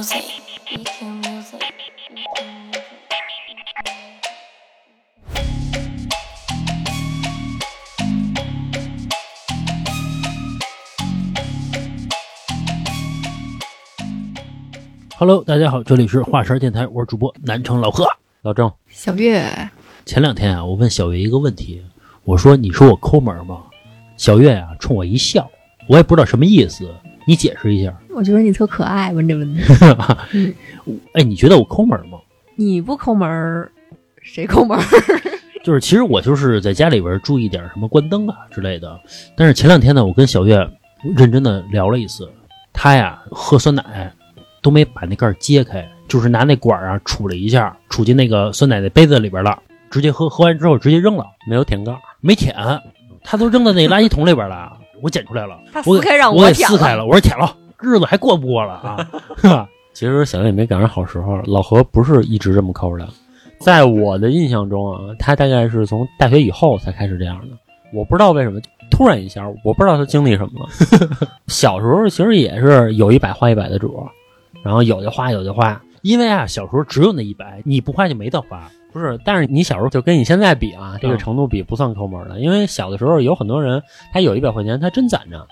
music. EQ music. EQ music. Hello，大家好，这里是华山电台，我是主播南城老贺。老郑，小月，前两天啊，我问小月一个问题，我说：“你说我抠门吗？”小月啊，冲我一笑，我也不知道什么意思，你解释一下。我觉得你特可爱，问这问题。哎，你觉得我抠门吗？你不抠门，谁抠门？就是其实我就是在家里边注意点什么关灯啊之类的。但是前两天呢，我跟小月认真的聊了一次，她呀喝酸奶都没把那盖儿揭开，就是拿那管儿啊杵了一下，杵进那个酸奶的杯子里边了，直接喝，喝完之后直接扔了，没有舔盖儿，没舔，她都扔到那垃圾桶里边了，我捡出来了，我他撕开让我给舔撕开了，我说舔了，日子还过不过了啊？是吧？其实小月也没赶上好时候。老何不是一直这么抠的，在我的印象中啊，他大概是从大学以后才开始这样的。我不知道为什么，突然一下，我不知道他经历什么了。小时候其实也是有一百花一百的主，然后有的花，有的花。因为啊，小时候只有那一百，你不花就没得花。不是，但是你小时候就跟你现在比啊，这个嗯程度比不算抠门的，因为小的时候有很多人他有一百块钱，他真攒着，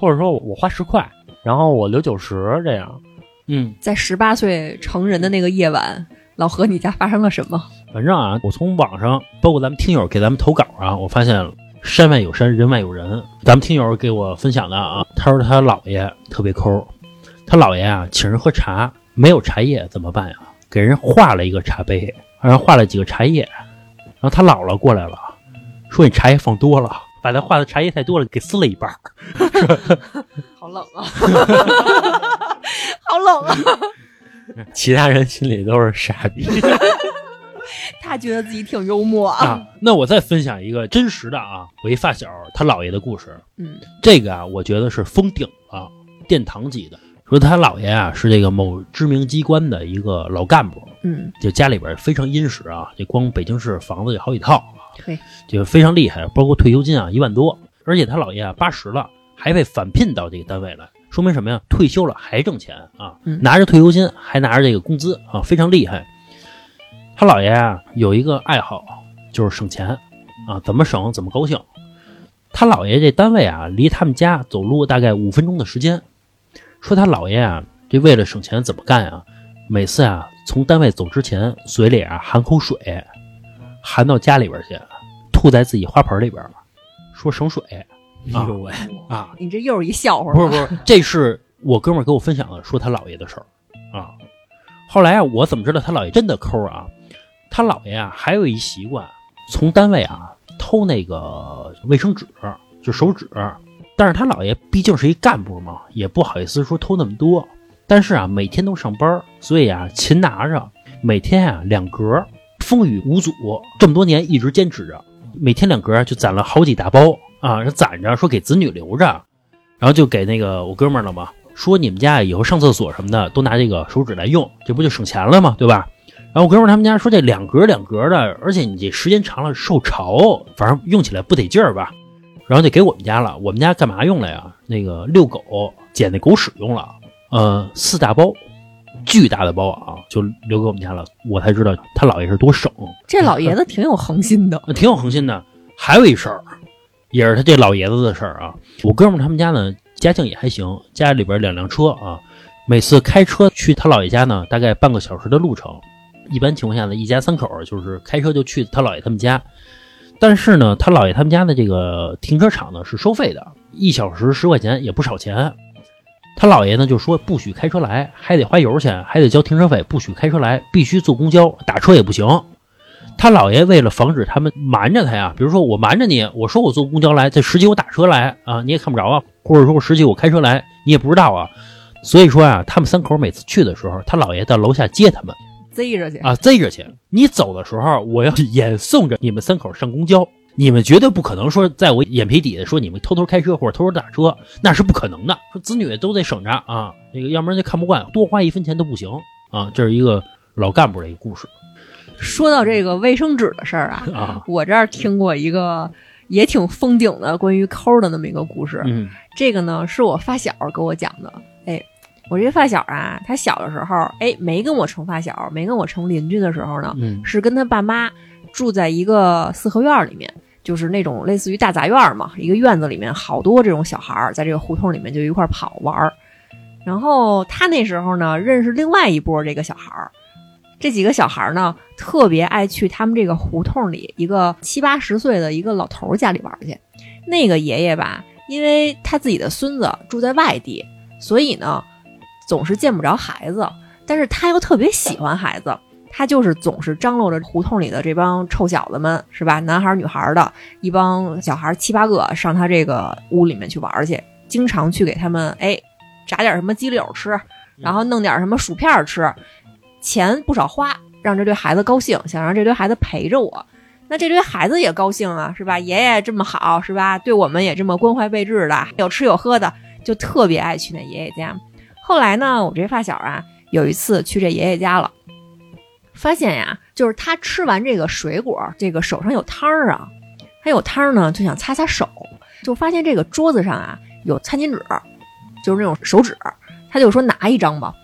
或者说我花十块，然后我留九十这样。嗯，在十八岁成人的那个夜晚，老何，你家发生了什么？反正啊，我从网上，包括咱们听友给咱们投稿啊，我发现山外有山，人外有人。咱们听友给我分享的啊，他说他姥爷特别抠，他姥爷啊请人喝茶，没有茶叶怎么办呀？给人画了一个茶杯，然后画了几个茶叶，然后他姥姥过来了，说你茶叶放多了，把他画的茶叶太多了，给撕了一半儿。好冷啊！好冷啊！其他人心里都是傻逼。他觉得自己挺幽默啊，那我再分享一个真实的啊，我一发小他姥爷的故事。嗯，这个啊，我觉得是封顶了，殿堂级的。说他姥爷啊是这个某知名机关的一个老干部，嗯，就家里边非常殷实啊，这光北京市房子有好几套，嘿，就非常厉害，包括退休金啊一万多，而且他姥爷啊八十了，还被返聘到这个单位来，说明什么呀？退休了还挣钱啊，嗯拿着退休金还拿着这个工资啊，非常厉害。他姥爷啊有一个爱好，就是省钱啊，怎么省怎么高兴。他姥爷这单位啊，离他们家走路大概五分钟的时间。说他姥爷啊，这为了省钱怎么干啊？每次啊从单位走之前，嘴里啊含口水，含到家里边去，吐在自己花盆里边了，说省水哎呦喂，啊！你这又是一笑话不是不是，这是我哥们儿给我分享的，说他姥爷的事儿啊。后来啊，我怎么知道他姥爷真的抠啊？他姥爷啊还有一习惯，从单位啊偷那个卫生纸，就手纸。但是他姥爷毕竟是一干部嘛，也不好意思说偷那么多。但是啊，每天都上班，所以啊，勤拿着，每天啊两格，风雨无阻，这么多年一直坚持着，每天两格就攒了好几大包啊，攒着说给子女留着，然后就给那个我哥们儿了嘛，说你们家以后上厕所什么的都拿这个手纸来用，这不就省钱了吗？对吧？然后我哥们儿他们家说这两格两格的，而且你这时间长了受潮，反正用起来不得劲儿吧。然后就给我们家了，我们家干嘛用了呀？那个遛狗捡那狗屎用了，呃，四大包，巨大的包啊，就留给我们家了。我才知道他姥爷是多省，这老爷子挺有恒心的。挺有恒心的。还有一事儿，也是他这老爷子的事儿啊。我哥们儿他们家呢，家境也还行，家里边两辆车啊，每次开车去他姥爷家呢，大概半个小时的路程。一般情况下呢，一家三口就是开车就去他姥爷他们家。但是呢，他姥爷他们家的这个停车场呢是收费的，一小时十块钱，也不少钱。他姥爷呢就说不许开车来，还得花油钱，还得交停车费，不许开车来，必须坐公交，打车也不行。他姥爷为了防止他们瞒着他呀，比如说我瞒着你，我说我坐公交来，这实际我打车来啊，你也看不着啊，或者说我实际我开车来，你也不知道啊。所以说啊，他们三口每次去的时候，他姥爷到楼下接他们贼着去，啊，贼着去。你走的时候，我要 眼送着你们三口上公交，你们绝对不可能说在我眼皮底下说你们偷偷开车或者偷偷打车，那是不可能的。说子女都得省着啊，那个要不然就看不惯，多花一分钱都不行啊。这是一个老干部的一个故事说到这个卫生纸的事儿啊，啊。我这儿听过一个也挺封顶的关于抠的那么一个故事。嗯这个呢是我发小给我讲的。哎，我这发小啊，他小的时候，哎，没跟我成发小，没跟我成邻居的时候呢，嗯是跟他爸妈住在一个四合院里面，就是那种类似于大杂院嘛，一个院子里面好多这种小孩儿在这个胡同里面就一块儿跑玩儿。然后他那时候呢，认识另外一波这个小孩儿，这几个小孩儿呢，特别爱去他们这个胡同里一个七八十岁的一个老头家里玩去。那个爷爷吧，因为他自己的孙子住在外地，所以呢，总是见不着孩子，但是他又特别喜欢孩子。他就是总是张罗着胡同里的这帮臭小子们，是吧？男孩儿女孩儿的一帮小孩儿七八个上他这个屋里面去玩儿去，经常去给他们哎炸点什么鸡柳吃，然后弄点什么薯片儿吃，钱不少花，让这堆孩子高兴，想让这堆孩子陪着我。那这堆孩子也高兴啊，是吧？爷爷这么好，是吧？对我们也这么关怀备至的，有吃有喝的，就特别爱去那爷爷家。后来呢，我这发小啊，有一次去这爷爷家了。发现呀，就是他吃完这个水果，这个手上有汤儿啊，他有汤儿呢，就想擦擦手，就发现这个桌子上啊有餐巾纸，就是那种手纸，他就说拿一张吧。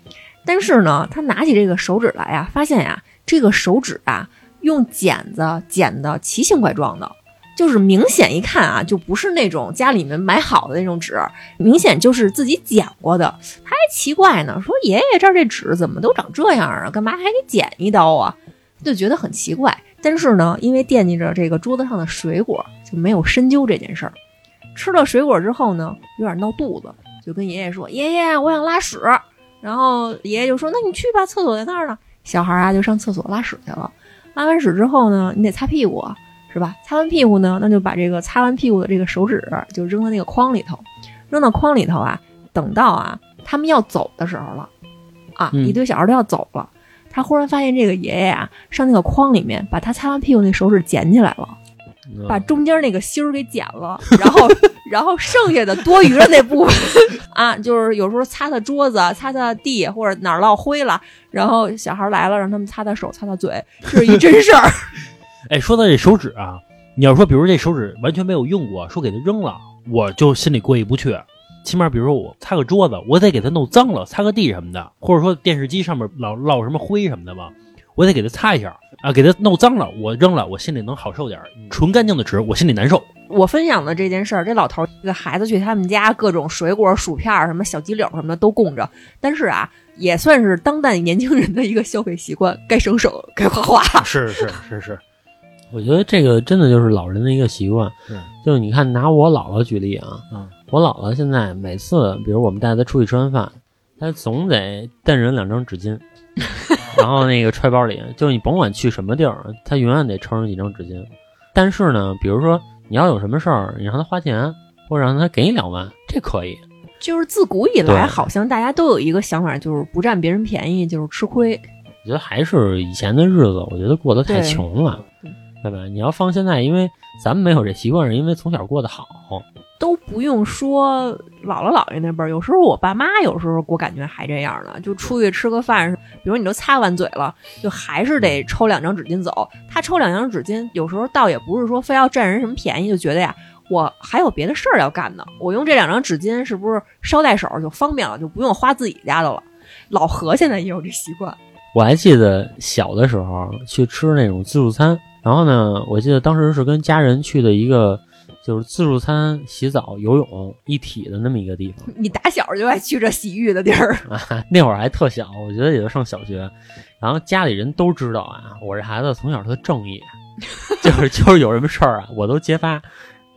但是呢，他拿起这个手纸来呀，发现呀，这个手纸啊用剪子剪的奇形怪状的，就是明显一看啊，就不是那种家里面买好的那种纸，明显就是自己剪过的。他还奇怪呢，说爷爷这儿这纸怎么都长这样啊？干嘛还给剪一刀啊？就觉得很奇怪。但是呢，因为惦记着这个桌子上的水果，就没有深究这件事儿。吃了水果之后呢，有点闹肚子，就跟爷爷说：“爷爷，我想拉屎。”然后爷爷就说：“那你去吧，厕所在那儿呢。”小孩啊就上厕所拉屎去了。拉完屎之后呢，你得擦屁股，是吧？擦完屁股呢，那就把这个擦完屁股的这个手指就扔到那个筐里头，扔到筐里头啊。等到啊他们要走的时候了，啊，嗯一堆小孩都要走了，他忽然发现这个爷爷啊上那个筐里面把他擦完屁股那手指捡起来了。嗯把中间那个芯儿给剪了，然后 然后剩下的多余的那部分啊，就是有时候擦擦桌子、擦擦地或者哪儿落灰了，然后小孩来了，让他们擦擦手、擦擦嘴，这是一真事儿。哎，说到这手指啊，你要说比如这手指完全没有用过，说给它扔了，我就心里过意不去。起码比如说我擦个桌子，我得给它弄脏了，擦个地什么的，或者说电视机上面老落什么灰什么的吧，我得给它擦一下啊，给它弄脏了，我扔了，我心里能好受点儿。纯干净的纸，我心里难受。我分享的这件事儿，这老头儿这个孩子去他们家，各种水果、薯片儿、什么小鸡柳什么的都供着，但是啊，也算是当代年轻人的一个消费习惯，该省省，该花花。是是是是，我觉得这个真的就是老人的一个习惯，是就是你看拿我姥姥举例啊，嗯我姥姥现在每次，比如我们带她出去吃完饭，她总得带人两张纸巾，然后那个揣包里，就是你甭管去什么地儿，她永远得抽上几张纸巾。但是呢，比如说你要有什么事儿，你让她花钱，或者让她给你两万，这可以。就是自古以来，好像大家都有一个想法，就是不占别人便宜就是吃亏。我觉得还是以前的日子，我觉得过得太穷了对，对吧？你要放现在，因为咱们没有这习惯，是因为从小过得好。都不用说姥姥姥爷那辈儿，有时候我爸妈有时候我感觉还这样呢，就出去吃个饭，比如你都擦完嘴了，就还是得抽两张纸巾走。他抽两张纸巾，有时候倒也不是说非要占人什么便宜，就觉得呀，我还有别的事儿要干呢，我用这两张纸巾是不是捎带手就方便了，就不用花自己家的了。老何现在也有这习惯，我还记得小的时候去吃那种自助餐，然后呢，我记得当时是跟家人去的一个就是自助餐、洗澡、游泳一体的那么一个地方 你打小就爱去这洗浴的地儿，啊。那会儿还特小，我觉得也就上小学，然后家里人都知道啊，我这孩子从小特正义，就是就是有什么事儿啊，我都揭发。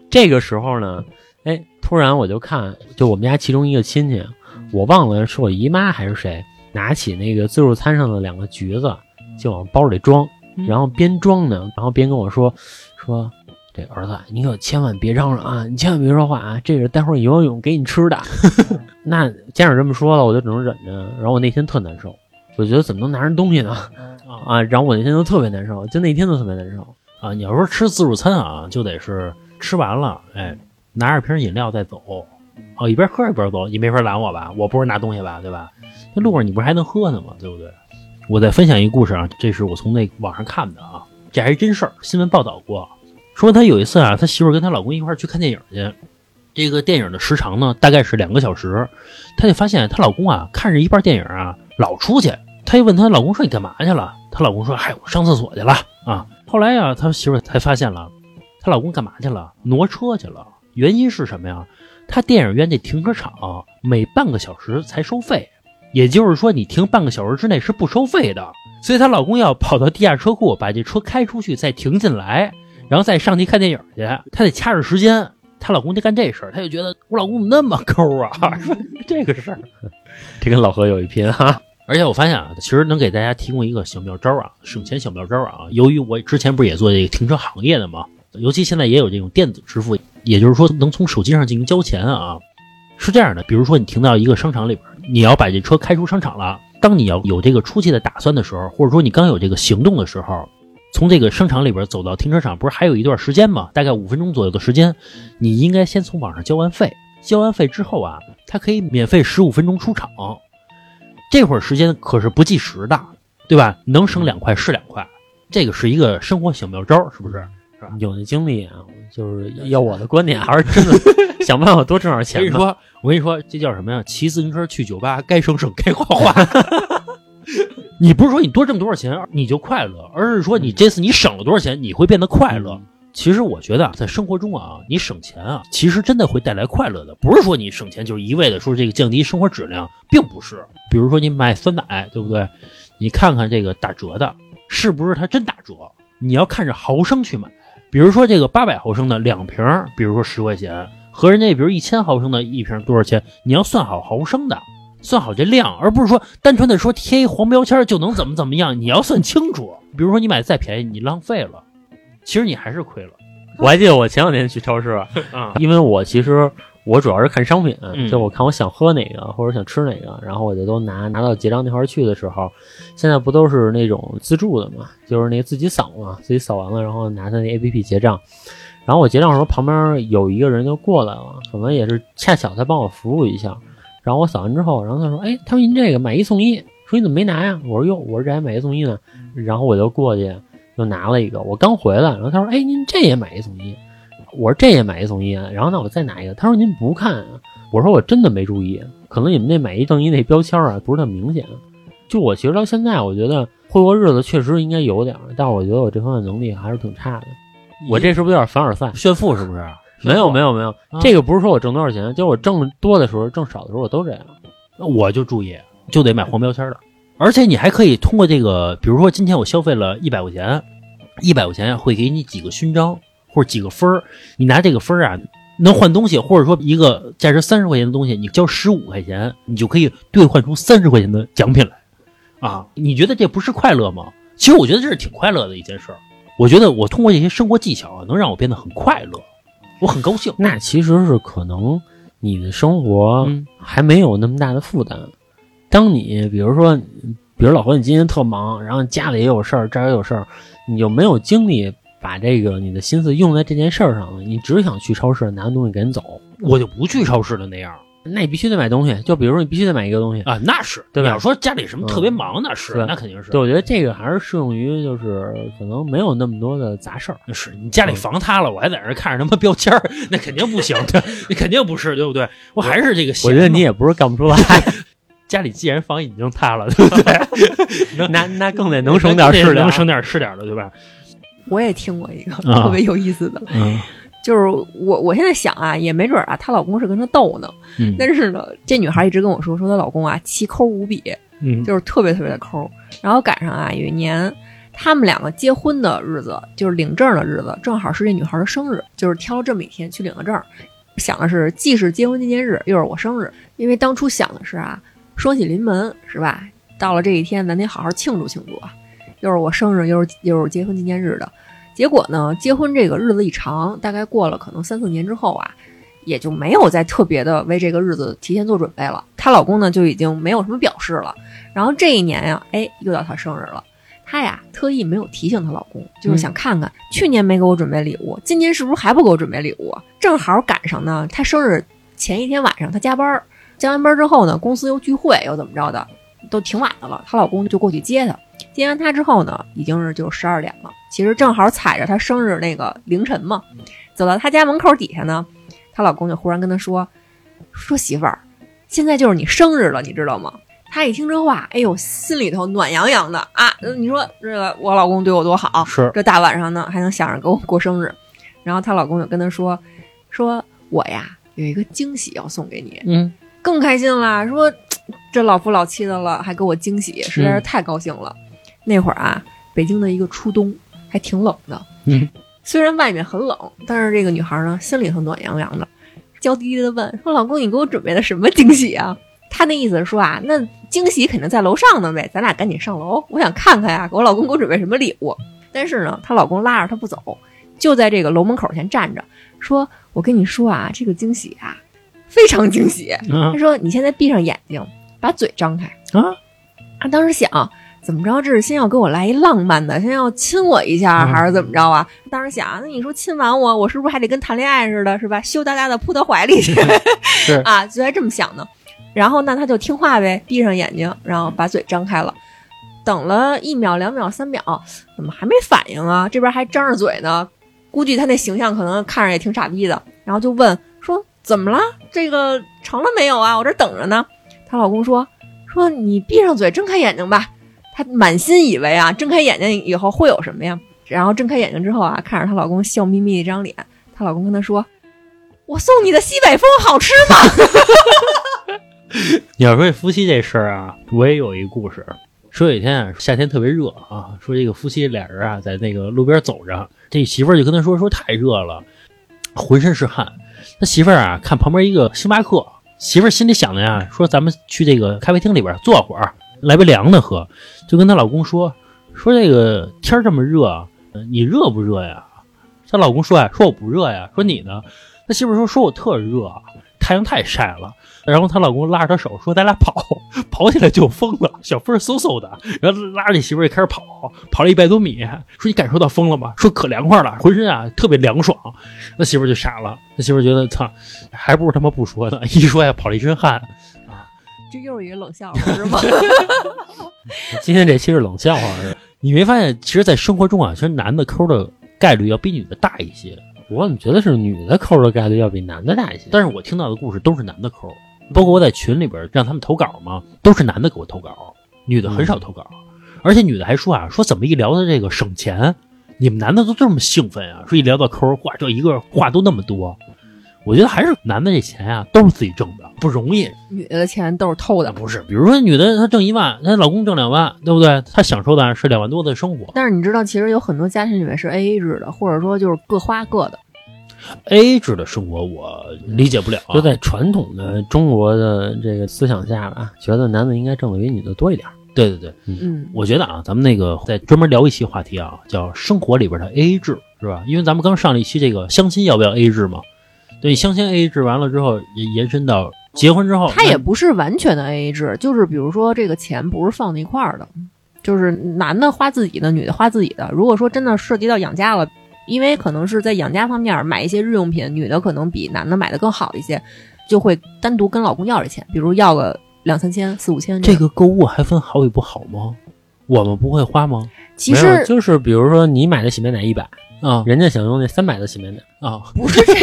这个时候呢，哎，突然我就看，就我们家其中一个亲戚，我忘了是我姨妈还是谁，拿起那个自助餐上的两个橘子，就往包里装，嗯然后边装呢，然后边跟我说说。这儿子，你可千万别嚷嚷啊！你千万别说话啊！这是待会儿游完泳给你吃的。那家长这么说了，我就只能忍着。然后我那天特难受，我觉得怎么能拿人东西呢？啊啊！然后我那天就特别难受，就那天都特别难受。啊，你要说吃自助餐啊，就得是吃完了，哎，拿着瓶饮料再走，哦，一边喝一边走，你没法拦我吧？我不是拿东西吧，对吧？那路上你不是还能喝呢吗？对不对？我再分享一个故事啊，这是我从那网上看的啊，这还是真事儿，新闻报道过。说他有一次啊，他媳妇跟她老公一块儿去看电影去，这个电影的时长呢，大概是两个小时。她就发现她老公啊，看着一半电影啊，老出去。她就问她老公说：“你干嘛去了？”她老公说：“嗨，我上厕所去了啊。”后来呀、她媳妇才发现了，她老公干嘛去了？挪车去了。原因是什么呀？她电影院这停车场每半个小时才收费，也就是说你停半个小时之内是不收费的。所以她老公要跑到地下车库把这车开出去，再停进来，然后再上去看电影去。她得掐着时间。她老公就干这事儿，她就觉得我老公怎么那么抠啊？说这个事儿。这跟老何有一拼哈。而且我发现啊，其实能给大家提供一个小妙招啊，省钱小妙招啊。由于我之前不是也做这个停车行业的嘛，尤其现在也有这种电子支付，也就是说能从手机上进行交钱啊。是这样的，比如说你停到一个商场里边，你要把这车开出商场了，当你要有这个出去的打算的时候，或者说你刚有这个行动的时候，从这个商场里边走到停车场，不是还有一段时间吗？大概五分钟左右的时间，你应该先从网上交完费，交完费之后啊，它可以免费十五分钟出场。这会儿时间可是不计时的，对吧？能省两块是两块，这个是一个生活小妙招，是不是？有那精力啊，就是要我的观点，还是真的 想办法多挣点钱我。跟你说，我跟你说，这叫什么呀？骑自行车去酒吧，该省省，该花花。你不是说你多挣多少钱你就快乐，而是说你这次你省了多少钱，你会变得快乐。其实我觉得啊，在生活中啊，你省钱啊，其实真的会带来快乐的。不是说你省钱就是一味的说这个降低生活质量，并不是。比如说你买酸奶，对不对？你看看这个打折的，是不是它真打折？你要看着毫升去买。比如说这个八百毫升的两瓶儿，比如说十块钱，和人家比如一千毫升的一瓶多少钱？你要算好毫升的，算好这量，而不是说单纯的说贴一黄标签儿就能怎么怎么样。你要算清楚。比如说你买的再便宜，你浪费了，其实你还是亏了我还记得我前两天去超市，嗯。因为我其实我主要是看商品，嗯就我看我想喝哪个或者想吃哪个，然后我就都拿拿到结账那块儿去的时候，现在不都是那种自助的嘛，就是那自己扫嘛，自己扫完了，然后拿他那 A P P 结账。然后我结账的时候，旁边有一个人就过来了，可能也是恰巧他帮我服务一下。然后我扫完之后，然后他说：“哎，他说您这个买一送一，说你怎么没拿呀？”我说：“哟，我说这还买一送一呢。”然后我就过去又拿了一个，我刚回来，然后他说：“哎，您这也买一送一。”我说这也买一送一啊，然后那我再拿一个。他说您不看啊，我说我真的没注意，可能你们那买一赠一那标签啊不是特明显。就我其实到现在，我觉得会过日子确实应该有点，但是我觉得我这方面能力还是挺差的。我这是不是有点凡尔赛？炫富是不是？没有没有没有，啊这个不是说我挣多少钱，就是我挣多的时候、挣少的时候我都这样。那我就注意，就得买黄标签的。而且你还可以通过这个，比如说今天我消费了一百块钱，一百块钱会给你几个勋章或者几个分儿，你拿这个分儿啊能换东西，或者说一个价值三十块钱的东西，你交十五块钱，你就可以兑换出三十块钱的奖品来啊！你觉得这不是快乐吗？其实我觉得这是挺快乐的一件事儿。我觉得我通过这些生活技巧啊，能让我变得很快乐，我很高兴。那其实是可能你的生活嗯还没有那么大的负担。当你比如说，比如老何你今天特忙，然后家里也有事儿，这儿也有事儿，你就没有精力把这个你的心思用在这件事儿上了，你只想去超市拿完东西赶紧走。我就不去超市了那样那你必须得买东西，就比如说你必须得买一个东西。啊，那是对吧你要说家里什么特别忙，那是对那肯定是。对，我觉得这个还是适用于就是可能没有那么多的杂事儿。是你家里房塌了，我还在那儿看着他妈标签儿，那肯定不行，对，你肯定不是，对不对？我还是这个闲嘛。我觉得你也不是干不出来，家里既然房已经塌了，对不对？那那更得能省点儿是点。能省点儿是点儿的，对吧？我也听过一个啊特别有意思的，嗯就是我我现在想啊，也没准儿啊，她老公是跟她逗呢。嗯但是呢，这女孩一直跟我说，说她老公啊奇抠无比，嗯就是特别特别的抠。然后赶上啊有一年，他们两个结婚的日子，就是领证的日子，正好是这女孩的生日，就是挑了这么一天去领了证。想的是既是结婚纪念日，又是我生日，因为当初想的是啊，双喜临门是吧？到了这一天，咱得好好庆祝庆祝啊！又是我生日，又是又是结婚纪念日的。结果呢，结婚这个日子一长，大概过了可能三四年之后啊，也就没有再特别的为这个日子提前做准备了。她老公呢就已经没有什么表示了。然后这一年呀，哎，又到她生日了。她呀特意没有提醒她老公，就是想看看、去年没给我准备礼物，今年是不是还不给我准备礼物啊？正好赶上呢，她生日前一天晚上，她加班儿，加完班之后呢，公司又聚会又怎么着的，都挺晚的了。她老公就过去接她，接完她之后呢，已经是就十二点了。其实正好踩着她生日那个凌晨嘛，走到她家门口底下呢，她老公就忽然跟她说：“说媳妇儿，现在就是你生日了，你知道吗？”她一听这话，哎呦，心里头暖洋洋的啊！你说这个我老公对我多好，是这大晚上呢还能想着给我过生日。然后她老公就跟她说：“说我呀有一个惊喜要送给你。”嗯，更开心了，说这老夫老妻的了，还给我惊喜，实在是太高兴了。那会儿啊，北京的一个初冬还挺冷的，嗯，虽然外面很冷，但是这个女孩呢心里头暖洋洋的，娇滴滴的问说：“老公，你给我准备的什么惊喜啊？”她那意思是说啊，那惊喜肯定在楼上呢呗，咱俩赶紧上楼，我想看看呀，我老公给我准备什么礼物。但是呢，她老公拉着她不走，就在这个楼门口前站着，说：“我跟你说啊，这个惊喜啊，非常惊喜。”啊他说：“你现在闭上眼睛，把嘴张开。啊，”她当时想，怎么着？这是先要给我来一浪漫的，先要亲我一下，嗯还是怎么着啊？当时想，那你说亲完我，我是不是还得跟谈恋爱似的，是吧？羞答答的扑他怀里去，是 啊，就还这么想呢。然后那他就听话呗，闭上眼睛，然后把嘴张开了。等了一秒、两秒、三秒，怎么还没反应啊？这边还张着嘴呢，估计他那形象可能看着也挺傻逼的。然后就问说：“怎么了？这个成了没有啊？我这等着呢。”她老公说：“说你闭上嘴，睁开眼睛吧。”她满心以为啊，睁开眼睛以后会有什么呀？然后睁开眼睛之后啊，看着她老公笑眯眯一张脸，她老公跟她说：“我送你的西北风好吃吗？” 你要说这夫妻这事儿啊，我也有一个故事。说有一天啊，夏天特别热啊，说这个夫妻俩人啊，在那个路边走着，这媳妇儿就跟他说说太热了，浑身是汗。他媳妇儿啊，看旁边一个星巴克，媳妇儿心里想的呀，说咱们去这个咖啡厅里边坐会儿，来杯凉的喝。就跟她老公说说这个天儿这么热，你热不热呀？她老公说呀，说我不热呀。说你呢？她媳妇说说我特热，太阳太晒了。然后她老公拉着她手说：“咱俩跑，跑起来就疯了，小风嗖嗖的。”然后拉着媳妇儿就开始跑，跑了一百多米。说你感受到风了吗？说可凉快了，浑身啊特别凉爽。那媳妇儿就傻了，那媳妇儿觉得操，还不如他妈不说呢。一说呀，跑了一身汗。这又是一个冷笑话 是吗？今天这期是冷笑话，是你没发现，其实，在生活中啊，其实男的抠的概率要比女的大一些。我怎么觉得是女的抠的概率要比男的大一些？但是我听到的故事都是男的抠，包括我在群里边让他们投稿嘛，都是男的给我投稿，女的很少投稿。而且女的还说啊，说怎么一聊到这个省钱，你们男的都这么兴奋啊？说一聊到抠，哇，这一个话都那么多。我觉得还是男的这钱啊，都是自己挣的，不容易。女的的钱都是偷的。不是，比如说女的她挣一万，她老公挣两万，对不对？她享受的是两万多的生活。但是你知道，其实有很多家庭里面是 A A 制的，或者说就是各花各的。A A 制的生活我理解不了、啊，就在传统的中国的这个思想下吧，觉得男的应该挣的比女的多一点。对对对，嗯，我觉得啊，咱们那个再专门聊一期话题啊，叫生活里边的 A A 制，是吧？因为咱们刚上了一期这个相亲要不要 A A 制嘛？对，相亲 A A 制完了之后，也延伸到结婚之后，它也不是完全的 A A 制，就是比如说这个钱不是放在一块儿的，就是男的花自己的，女的花自己的。如果说真的涉及到养家了，因为可能是在养家方面买一些日用品，女的可能比男的买的更好一些，就会单独跟老公要这钱，比如要个两三千、四五千。这个购物还分好与不好吗？我们不会花吗？其实就是比如说你买的洗面奶一百，啊人家想用那三百的洗面奶，啊，不是这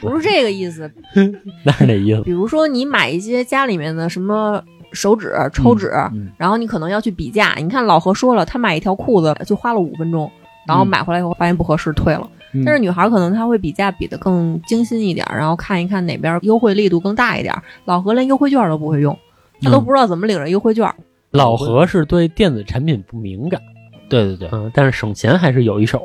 不是这个意思，那是哪意思？比如说你买一些家里面的什么手纸、抽纸，嗯然后你可能要去比价。你看老何说了，他买一条裤子就花了五分钟，然后嗯买回来以后发现不合适，退了。嗯但是女孩可能她会比价比的更精心一点，然后看一看哪边优惠力度更大一点。老何连优惠券都不会用，他都嗯不知道怎么领着优惠券。老何是对电子产品不敏感，对对对，嗯，但是省钱还是有一手。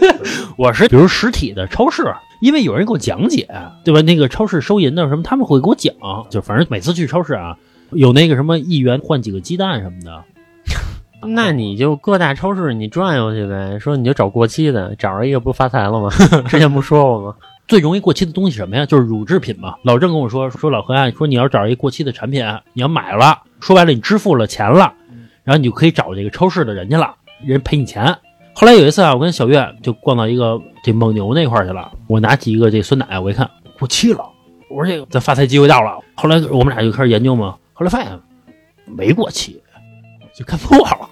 我是比如实体的超市，因为有人给我讲解，对吧？那个超市收银的什么，他们会给我讲，就反正每次去超市啊，有那个什么一元换几个鸡蛋什么的，那你就各大超市你转悠去呗，说你就找过期的，找着一个不发财了吗？之前不说过吗？最容易过期的东西什么呀？就是乳制品嘛。老郑跟我说，说老何啊，说你要找一过期的产品，你要买了，说白了你支付了钱了，然后你就可以找这个超市的人去了，人赔你钱。后来有一次啊，我跟小月就逛到一个这蒙牛那块儿去了，我拿起一个这酸奶，我一看过期了，我说这个咱发财机会到了。后来我们俩就开始研究嘛，后来发现没过期，就看错了。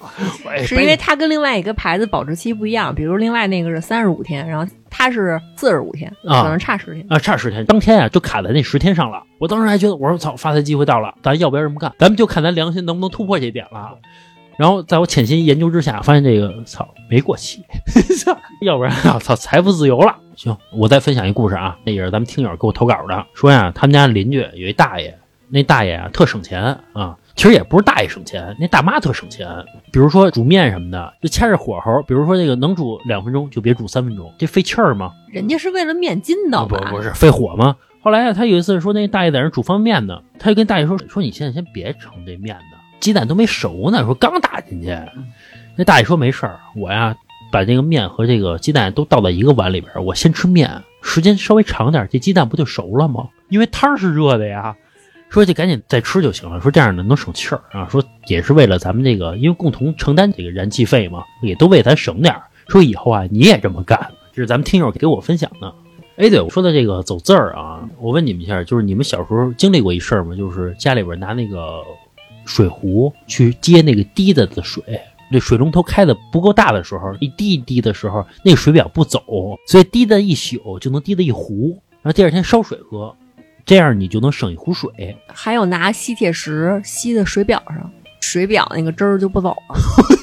哎是因为它跟另外一个牌子保质期不一样，比如另外那个是三十五天，然后它是四十五天，啊可能差十天。啊，差十天，当天啊就卡在那十天上了。我当时还觉得，我说操，发财机会到了，咱要不要这么干？咱们就看咱良心能不能突破这点了。然后在我潜心研究之下，发现这个操没过期，操，要不然啊操财富自由了。行，我再分享一故事啊，那也是咱们听友给我投稿的，说呀，他们家邻居有一大爷，那大爷啊特省钱啊，其实也不是大爷省钱，那大妈特省钱。比如说煮面什么的，就掐着火候，比如说这个能煮两分钟就别煮三分钟，这费气儿吗？人家是为了面筋道嘛，不不是费火吗？后来啊，他有一次说那大爷在那儿煮方便面呢，他就跟大爷说说你现在先别盛这面呢，鸡蛋都没熟呢，说刚打进去。那大爷说没事儿，我呀把这个面和这个鸡蛋都倒在一个碗里边儿，我先吃面，时间稍微长点儿，这鸡蛋不就熟了吗？因为汤儿是热的呀。说就赶紧再吃就行了，说这样呢能省气儿啊，说也是为了咱们这个，因为共同承担这个燃气费嘛，也都为咱省点儿。说以后啊你也这么干，这是咱们听友给我分享的。哎，对，我说的这个走字儿啊，我问你们一下，就是你们小时候经历过一事儿吗？就是家里边拿那个水壶去接那个滴的的水，那水龙头开的不够大的时候，一滴一滴的时候，那个水表不走，所以滴的一宿就能滴的一壶，然后第二天烧水喝，这样你就能省一壶水。还有拿吸铁石吸在水表上，水表那个汁儿就不走了。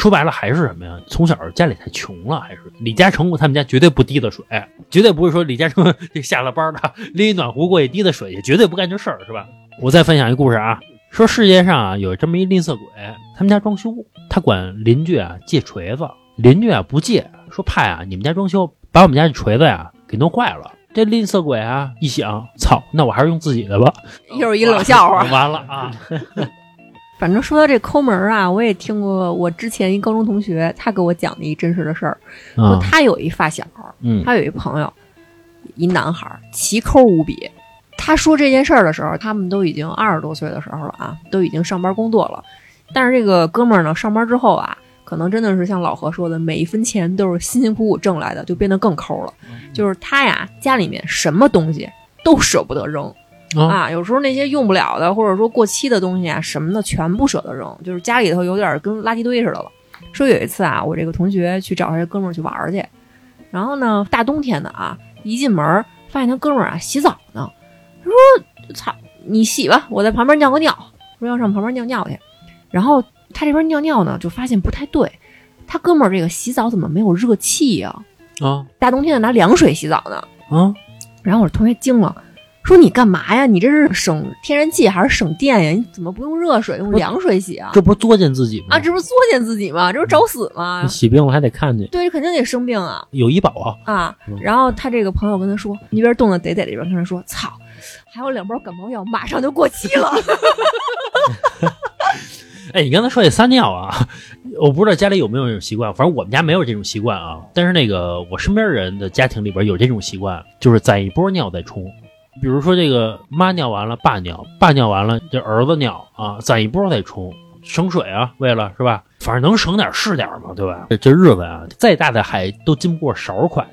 说白了还是什么呀？从小家里太穷了，还是李嘉诚他们家绝对不滴的水，绝对不会说李嘉诚 这下了班了拎一暖壶过去滴的水，也绝对不干这事儿，是吧？我再分享一故事啊，说世界上啊有这么一吝啬鬼，他们家装修，他管邻居啊借锤子，邻居啊不借，说怕呀你们家装修把我们家这锤子呀给弄坏了。这吝啬鬼啊一想，操，那我还是用自己的吧。又是一冷笑话。完了啊！反正说到这抠门儿啊，我也听过我之前一高中同学他给我讲的一真实的事儿，说啊，他有一发小，嗯他有一朋友，一男孩儿，奇抠无比。他说这件事儿的时候，他们都已经二十多岁的时候了啊，都已经上班工作了。但是这个哥们儿呢，上班之后啊，可能真的是像老何说的，每一分钱都是辛辛苦苦挣来的，就变得更抠了。就是他呀，家里面什么东西都舍不得扔。啊啊，有时候那些用不了的，或者说过期的东西啊什么的，全不舍得扔，就是家里头有点跟垃圾堆似的了。说有一次啊，我这个同学去找他这哥们儿去玩儿去，然后呢，大冬天的啊，一进门儿发现他哥们儿啊洗澡呢，他说：“操，你洗吧，我在旁边尿个尿。”说要上旁边尿尿去，然后他这边尿尿呢，就发现不太对，他哥们儿这个洗澡怎么没有热气呀、啊大冬天的拿凉水洗澡呢？啊！然后我同学惊了，说：“你干嘛呀？你这是省天然气还是省电呀？你怎么不用热水，用凉水洗啊？这不是作践自己吗？啊，这不是作践自己吗？这不是找死吗？你洗病了还得看去。对，肯定得生病啊有医保啊。啊嗯！然后他这个朋友跟他说，一边冻得得得的，一边跟他说：‘操，还有两包感冒药，马上就过期了。哎，你刚才说这撒尿啊，我不知道家里有没有这种习惯，反正我们家没有这种习惯啊。但是那个我身边人的家庭里边有这种习惯，就是攒一波尿再冲。比如说这个妈尿完了，爸尿，爸尿完了，这儿子尿啊，攒一波再冲，省水啊，为了是吧？反正能省点是点嘛，对吧？这这日子啊，再大的海都经不过勺快，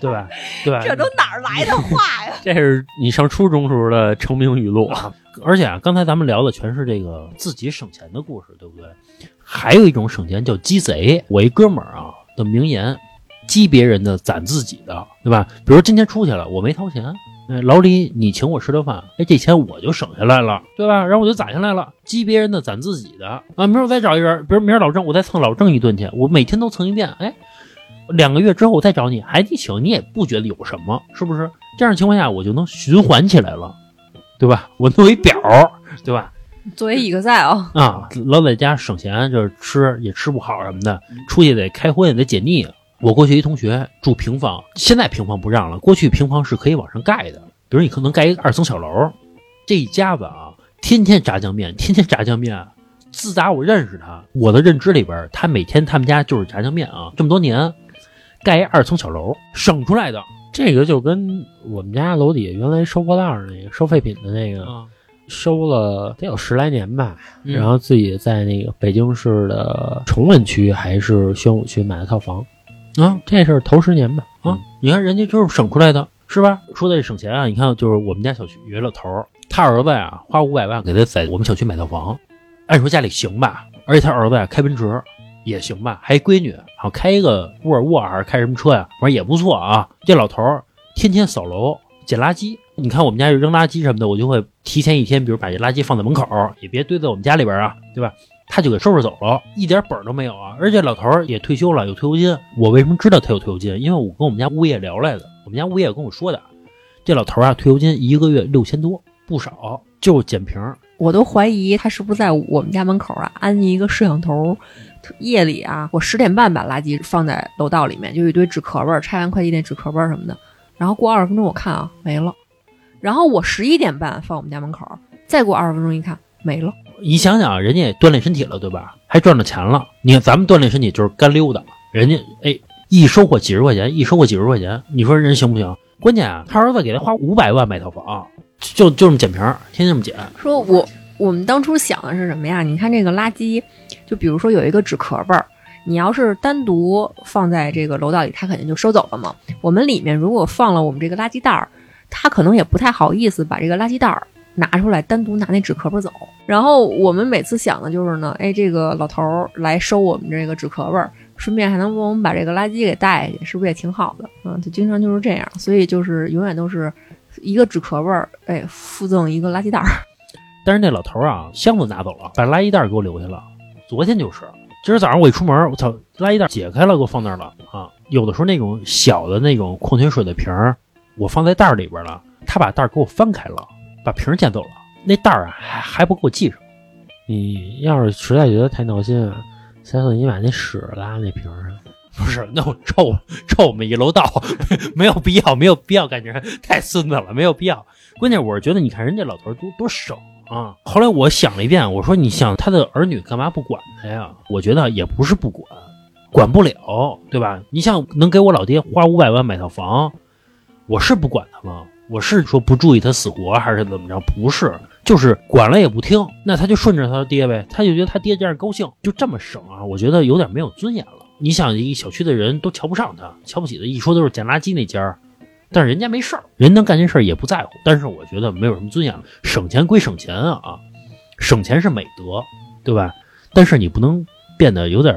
对吧？对吧？这都哪儿来的话呀？这是你上初中时候的成名语录。啊，而且啊，刚才咱们聊的全是这个自己省钱的故事，对不对？还有一种省钱叫鸡贼。我一哥们儿啊的名言：鸡别人的，攒自己的，对吧？比如今天出去了，我没掏钱，哎，老李你请我吃顿饭，哎，这钱我就省下来了，对吧？然后我就攒下来了，激别人的，攒自己的啊。明儿我再找一人，比如明儿老郑，我再蹭老郑一顿去，我每天都蹭一遍，哎。两个月之后我再找你，还得请，你也不觉得有什么，是不是？这样的情况下，我就能循环起来了，对吧？我弄一表，对吧？作为 Excel，啊，老在家省钱，就是吃也吃不好什么的，出去得开荤也得解腻。我过去一同学住平房，现在平房不让了，过去平房是可以往上盖的，比如你可能盖一个二层小楼，这一家子啊，天天炸酱面，天天炸酱面。自打我认识他，我的认知里边，他每天他们家就是炸酱面啊，这么多年，盖一二层小楼省出来的这个就跟我们家楼底下原来收破烂儿那个收废品的那个，啊。收了得有十来年吧。嗯然后自己在那个北京市的崇文区还是宣武区买了套房，啊这是头十年吧。啊，你看人家就是省出来的，是吧？说的这省钱啊，你看，就是我们家小区有一老头儿，他儿子呀花五百万给他在我们小区买套房，按说家里行吧，而且他儿子呀开奔驰也行吧，还一闺女，好开一个沃尔沃还是开什么车呀？反正也不错啊。这老头儿天天扫楼捡垃圾，你看我们家扔垃圾什么的，我就会提前一天，比如把这垃圾放在门口，也别堆在我们家里边啊，对吧？他就给收拾走了，一点本都没有啊！而且老头儿也退休了，有退休金。我为什么知道他有退休金？因为我跟我们家物业聊来的，我们家物业跟我说的，这老头儿啊，退休金一个月六千多，不少，就是捡瓶儿。我都怀疑他是不是在我们家门口啊安一个摄像头。夜里啊，我十点半把垃圾放在楼道里面，就一堆纸壳儿，拆完快递那纸壳儿什么的。然后过二十分钟我看啊没了，然后我十一点半放我们家门口，再过二十分钟一看没了。你想想，人家也锻炼身体了，对吧？还赚着钱了。你看咱们锻炼身体就是干溜达，人家哎一收获几十块钱，一收获几十块钱，你说人行不行？关键啊，他儿子给他花五百万买套房，就就这么捡瓶儿，天天这么捡。说我我们当初想的是什么呀？你看这个垃圾，就比如说有一个纸壳儿，你要是单独放在这个楼道里，他肯定就收走了嘛。我们里面如果放了我们这个垃圾袋儿，他可能也不太好意思把这个垃圾袋儿拿出来，单独拿那纸壳儿走。然后我们每次想的就是呢，哎，这个老头儿来收我们这个纸壳儿，顺便还能帮我们把这个垃圾给带下去，是不是也挺好的？嗯，就经常就是这样，所以就是永远都是一个纸壳儿，哎，附赠一个垃圾袋儿。但是那老头儿啊，箱子拿走了，把垃圾袋给我留下了。昨天就是，今儿早上我一出门，我操，垃圾袋解开了，给我放那儿了啊！有的时候那种小的那种矿泉水的瓶儿，我放在袋儿里边了，他把袋儿给我翻开了，把瓶儿捡走了，那袋儿啊还还不给我系上。你要是实在觉得太闹心啊，下次你把那屎拉那瓶儿上。不是，那我臭臭我们一楼道，没有必要，没有必要，感觉太孙子了，没有必要。关键我是觉得，你看人家老头儿多多省啊。后来我想了一遍，我说你想他的儿女干嘛不管他呀？我觉得也不是不管，管不了，对吧？你像能给我老爹花五百万买套房，我是不管他吗？我是说不注意他死活还是怎么着？不是，就是管了也不听，那他就顺着他爹呗，他就觉得他爹这样高兴，就这么省啊？我觉得有点没有尊严了。你想，一小区的人都瞧不上他，瞧不起他，一说都是捡垃圾那家儿，但是人家没事儿，人能干这事儿也不在乎。但是我觉得没有什么尊严了。省钱归省钱啊，省钱是美德，对吧？但是你不能变得有点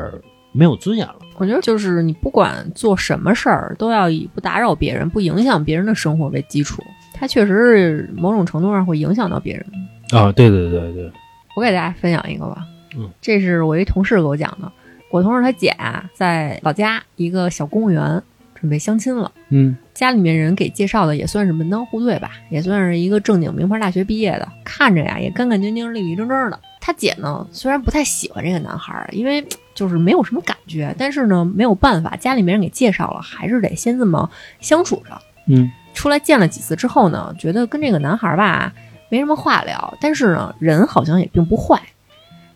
没有尊严了。我觉得就是你不管做什么事儿，都要以不打扰别人、不影响别人的生活为基础。它确实是某种程度上会影响到别人。啊，对对对对，我给大家分享一个吧，嗯，这是我一同事给我讲的。我同事他姐啊，在老家一个小公务员准备相亲了，嗯家里面人给介绍的也算是门当户对吧，也算是一个正经名牌大学毕业的，看着呀也干干净净、立立正正的。他姐呢，虽然不太喜欢这个男孩儿，因为就是没有什么感觉，但是呢没有办法，家里面人给介绍了，还是得先这么相处着。嗯出来见了几次之后呢，觉得跟这个男孩儿吧没什么话聊，但是呢人好像也并不坏。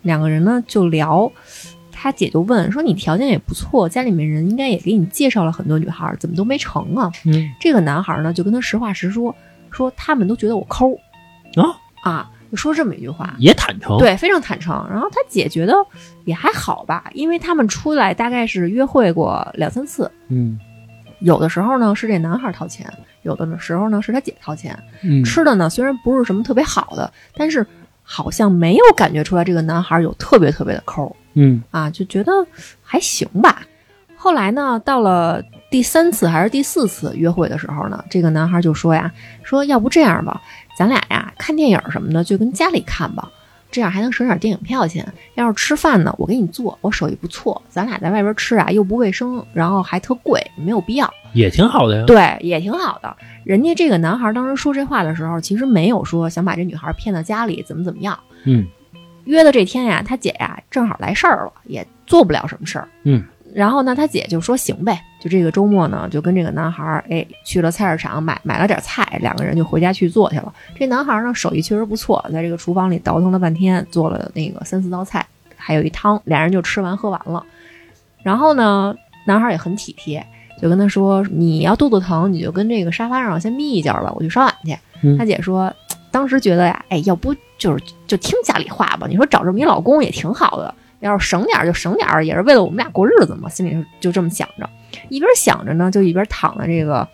两个人呢就聊，他姐就问说：“你条件也不错，家里面人应该也给你介绍了很多女孩儿，怎么都没成啊嗯？”这个男孩儿呢就跟他实话实说，说他们都觉得我抠啊，啊，就说这么一句话。也坦诚。，对，非常坦诚。然后他姐觉得也还好吧，因为他们出来大概是约会过两三次，嗯有的时候呢是这男孩掏钱，有的时候呢是他姐掏钱。嗯吃的呢虽然不是什么特别好的，但是好像没有感觉出来这个男孩有特别特别的抠嗯啊，就觉得还行吧。后来呢，到了第三次还是第四次约会的时候呢，这个男孩就说呀，说要不这样吧，咱俩呀看电影什么的就跟家里看吧，这样还能省点电影票钱。要是吃饭呢，我给你做，我手艺不错，咱俩在外边吃啊又不卫生，然后还特贵，没有必要。也挺好的呀。对，也挺好的。人家这个男孩当时说这话的时候，其实没有说想把这女孩骗到家里怎么怎么样。嗯约的这天呀，他姐呀正好来事儿了，也做不了什么事儿。嗯，然后呢，他姐就说行呗，就这个周末呢，就跟这个男孩儿哎去了菜市场买买了点菜，两个人就回家去做去了。这男孩儿呢手艺确实不错，在这个厨房里倒腾了半天，做了那个三四道菜，还有一汤，俩人就吃完喝完了。然后呢，男孩儿也很体贴，就跟他说：“你要肚子疼，你就跟这个沙发上先眯一觉吧，我去刷碗去。嗯他姐说：“当时觉得呀，哎，要不就是就听家里话吧。你说找这么一老公也挺好的，要是省点儿就省点儿，也是为了我们俩过日子嘛。心里就这么想着，一边想着呢，就一边躺在这个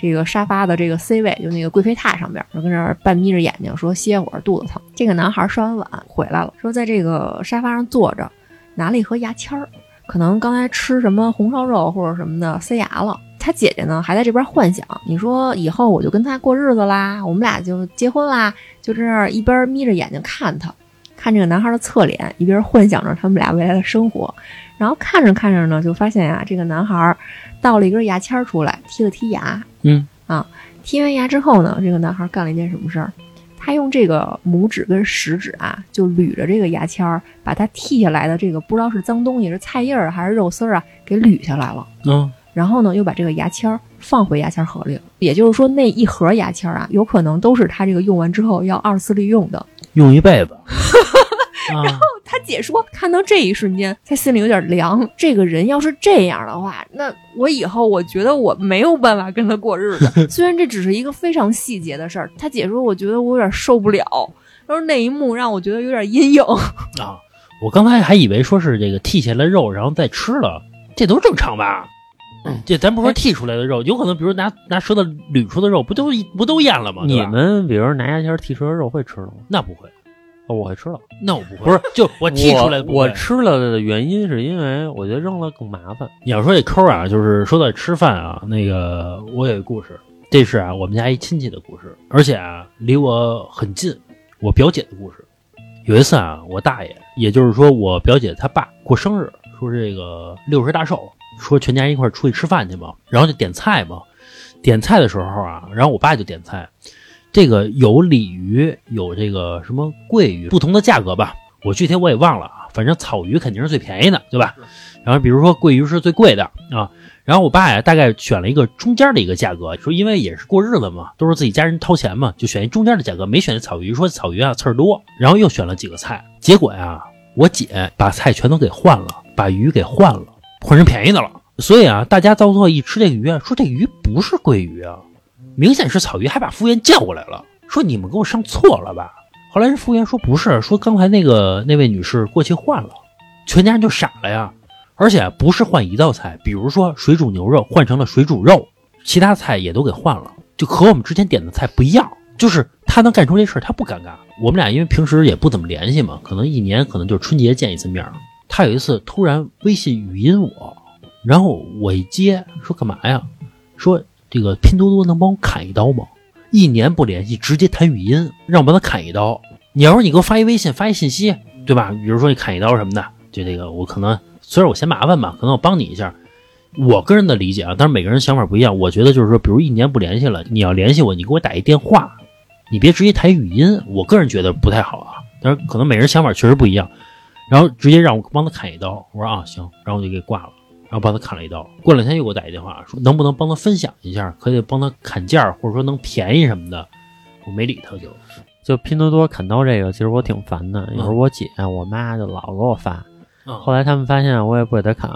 这个沙发的这个 C 位，就那个贵妃榻上边，就跟这儿半眯着眼睛说歇会儿，肚子疼。这个男孩刷完碗回来了，说在这个沙发上坐着，拿了一盒牙签儿，可能刚才吃什么红烧肉或者什么的塞牙了。他姐姐呢还在这边幻想，你说以后我就跟他过日子啦，我们俩就结婚啦，就这样一边眯着眼睛看他，看这个男孩的侧脸，一边幻想着他们俩未来的生活。然后看着看着呢，就发现呀、这个男孩倒了一根牙签儿出来，剔了剔牙。嗯啊，剔完牙之后呢，这个男孩干了一件什么事儿？他用这个拇指跟食指啊，就捋着这个牙签儿，把它剔下来的这个不知道是脏东西，是菜叶儿还是肉丝儿啊，给捋下来了。嗯，然后呢，又把这个牙签儿放回牙签盒里了。也就是说，那一盒牙签儿啊，有可能都是他这个用完之后要二次利用的。用一辈子。啊，他姐说，看到这一瞬间，他心里有点凉。这个人要是这样的话，那我以后我觉得我没有办法跟他过日子。虽然这只是一个非常细节的事儿，他姐说，我觉得我有点受不了。他说那一幕让我觉得有点阴影。啊，我刚才还以为说是这个剔下来肉然后再吃了，这都正常吧？这咱不说剔出来的肉，有可能比如拿拿舌头捋出的肉，不都不都咽了吗？你们比如拿牙签剔出来肉会吃了吗？那不会，哦，我会吃了。那我不会，不是就我剔出来的不会我我吃了的原因是因为我觉得扔了更麻烦。你要说这抠啊，就是说到吃饭啊，那个我有一故事，这是啊我们家一亲戚的故事，而且啊离我很近，我表姐的故事。有一次啊，我大爷，也就是说我表姐她爸过生日，说这个六十大寿，说全家一块儿出去吃饭去嘛，然后就点菜嘛。点菜的时候啊，然后我爸就点菜，这个有鲤鱼，有这个什么桂鱼，不同的价格吧，我具体我也忘了啊，反正草鱼肯定是最便宜的，对吧？然后比如说桂鱼是最贵的啊，然后我爸呀大概选了一个中间的一个价格，说因为也是过日子嘛，都是自己家人掏钱嘛，就选一中间的价格，没选草鱼，说草鱼啊刺儿多，然后又选了几个菜，结果呀，我姐把菜全都给换了，把鱼给换了，换成便宜的了。所以啊，大家到最后一吃这个鱼啊，说这鱼不是桂鱼啊，明显是草鱼，还把服务员叫过来了，说你们给我上错了吧？后来人服务员说不是，说刚才那个那位女士过去换了，全家人就傻了呀。而且不是换一道菜，比如说水煮牛肉换成了水煮肉，其他菜也都给换了，就和我们之前点的菜不一样。就是他能干出这事儿，他不尴尬。我们俩因为平时也不怎么联系嘛，可能一年可能就是春节见一次面。他有一次突然微信语音我，然后我一接说干嘛呀？说这个拼多多能帮我砍一刀吗？一年不联系，直接谈语音，让我帮他砍一刀。你要说你给我发一微信，发一信息，对吧？比如说你砍一刀什么的，就这个我可能虽然我嫌麻烦吧，可能我帮你一下。我个人的理解啊，但是每个人想法不一样。我觉得就是说，比如一年不联系了，你要联系我，你给我打一电话，你别直接谈语音。我个人觉得不太好啊，但是可能每个人想法确实不一样。然后直接让我帮他砍一刀，我说啊行，然后我就给挂了，然后帮他砍了一刀。过两天又给我打一电话，说能不能帮他分享一下，可以帮他砍价，或者说能便宜什么的。我没理他就，就拼多多砍刀这个，其实我挺烦的。有时候我姐、我妈就老给我发，嗯后来他们发现我也不给他砍，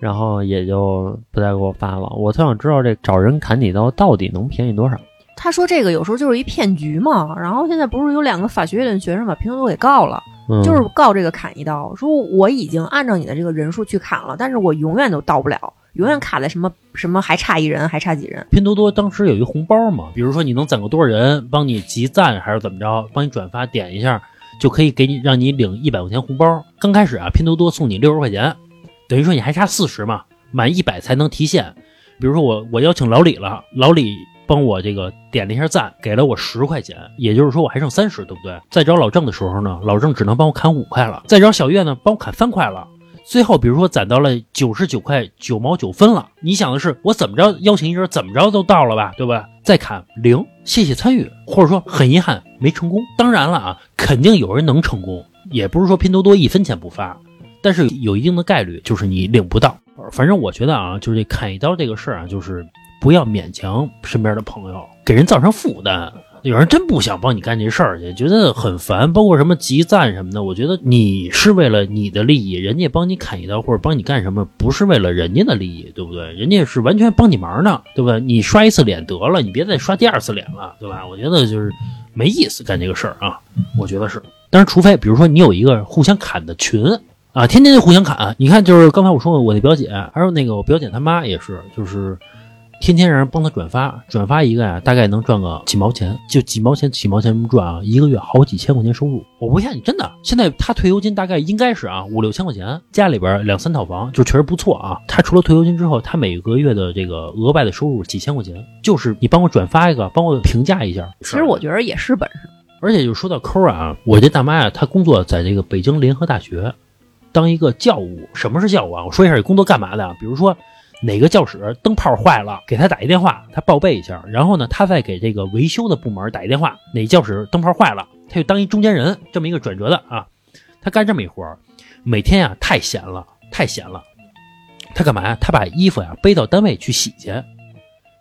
然后也就不再给我发了。我特想知道这找人砍你刀到底能便宜多少？他说这个有时候就是一骗局嘛。然后现在不是有两个法学院的学生把拼多多给告了，嗯，就是告这个砍一刀，说我已经按照你的这个人数去砍了，但是我永远都到不了，永远卡在什么什么还差一人，还差几人。拼多多当时有一红包嘛，比如说你能攒够多少人，帮你集赞还是怎么着，帮你转发点一下，就可以给你让你领一百块钱红包。刚开始啊，拼多多送你六十块钱，等于说你还差四十嘛，满一百才能提现。比如说我我邀请老李了，老李帮我这个点了一下赞，给了我十块钱，也就是说我还剩三十，对不对？再找老郑的时候呢，老郑只能帮我砍五块了，再找小月呢，帮我砍三块了。最后，比如说攒到了九十九块九毛九分了，你想的是我怎么着邀请一人，怎么着都到了吧，对吧？再砍零，谢谢参与，或者说很遗憾没成功。当然了啊，肯定有人能成功，也不是说拼多多一分钱不发，但是有一定的概率就是你领不到。反正我觉得啊，就是砍一刀这个事儿啊，就是不要勉强身边的朋友，给人造成负担。有人真不想帮你干这事儿去，觉得很烦，包括什么集赞什么的。我觉得你是为了你的利益，人家帮你砍一刀或者帮你干什么，不是为了人家的利益，对不对？人家是完全帮你忙呢，对吧？你刷一次脸得了，你别再刷第二次脸了，对吧？我觉得就是没意思干这个事儿啊，我觉得是。但是除非比如说你有一个互相砍的群啊，天天就互相砍。你看，就是刚才我说我那表姐，还有那个我表姐她妈也是，就是。天天让人帮他转发，转发一个呀，大概能赚个几毛钱，就几毛钱几毛钱这么赚啊，一个月好几千块钱收入。我不骗你，真的。现在他退休金大概应该是啊五六千块钱，家里边两三套房，就确实不错啊。他除了退休金之后，他每个月的这个额外的收入几千块钱，就是你帮我转发一个，帮我评价一下。其实我觉得也是本事。而且就说到抠啊，我这大妈呀，她工作在这个北京联合大学，当一个教务。什么是教务啊？我说一下这工作干嘛的啊？比如说哪个教室灯泡坏了，给他打一电话，他报备一下，然后呢，他再给这个维修的部门打一电话，哪教室灯泡坏了，他就当一中间人，这么一个转折的啊。他干这么一活儿，每天呀太闲了，太闲了。他干嘛呀？他把衣服呀背到单位去洗去。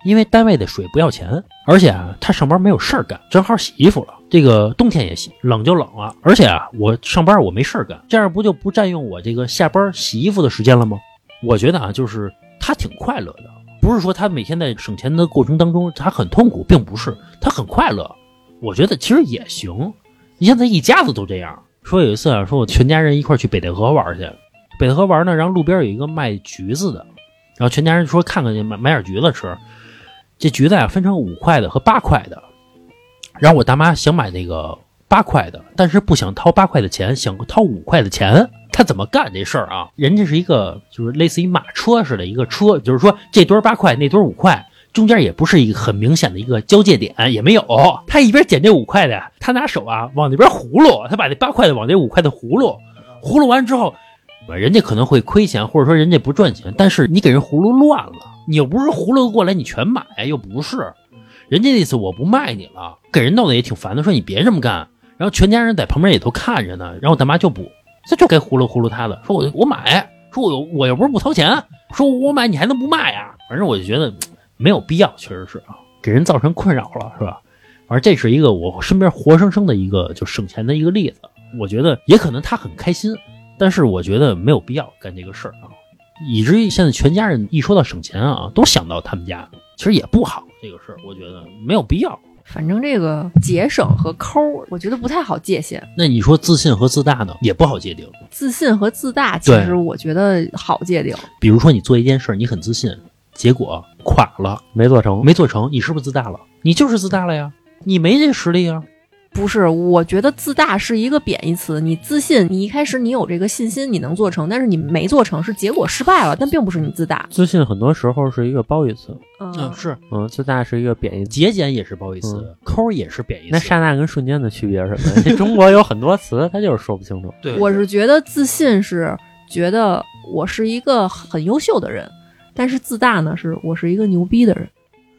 因为单位的水不要钱，而且啊，他上班没有事儿干，正好洗衣服了。这个冬天也洗，冷就冷了。而且啊，我上班我没事儿干，这样不就不占用我这个下班洗衣服的时间了吗？我觉得啊，就是他挺快乐的，不是说他每天在省钱的过程当中他很痛苦，并不是，他很快乐。我觉得其实也行。你像他一家子都这样。说有一次啊，说我全家人一块去北戴河玩去，北戴河玩呢，然后路边有一个卖橘子的，然后全家人说看看去买买点橘子吃。这橘子啊，分成五块的和八块的。然后我大妈想买那个八块的，但是不想掏八块的钱，想掏五块的钱。他怎么干这事儿啊？人家是一个就是类似于马车似的一个车，就是说这堆八块，那堆五块，中间也不是一个很明显的一个交界点，也没有。他一边捡这五块的，他拿手啊往那边葫芦，他把那八块的往这五块的葫芦，葫芦完之后，人家可能会亏钱，或者说人家不赚钱，但是你给人葫芦乱了。你又不是葫芦过来，你全买，又不是，人家那次我不卖你了，给人闹得也挺烦的，说你别这么干。然后全家人在旁边也都看着呢，然后大妈就不，这就该葫芦葫芦他的，说我我买，说我我又不是不掏钱，说我买你还能不卖呀？反正我就觉得没有必要，确实是啊，给人造成困扰了，是吧？反正这是一个我身边活生生的一个就省钱的一个例子，我觉得也可能他很开心，但是我觉得没有必要干这个事儿啊。以至于现在全家人一说到省钱啊，都想到他们家，其实也不好这个事儿，我觉得没有必要。反正这个节省和抠，我觉得不太好界限。那你说自信和自大呢，也不好界定。自信和自大，其实我觉得好界定。比如说你做一件事，你很自信，结果垮了，没做成，没做成，你是不是自大了？你就是自大了呀，你没这实力啊。不是，我觉得自大是一个贬义词。你自信，你一开始你有这个信心，你能做成，但是你没做成，是结果失败了，但并不是你自大。自信很多时候是一个褒义词，嗯，是，嗯，自大是一个贬义，节俭也是褒义词，抠也是贬义词。那刹那跟瞬间的区别是什么？这中国有很多词，他就是说不清楚。对，我是觉得自信是觉得我是一个很优秀的人，但是自大呢，是我是一个牛逼的人。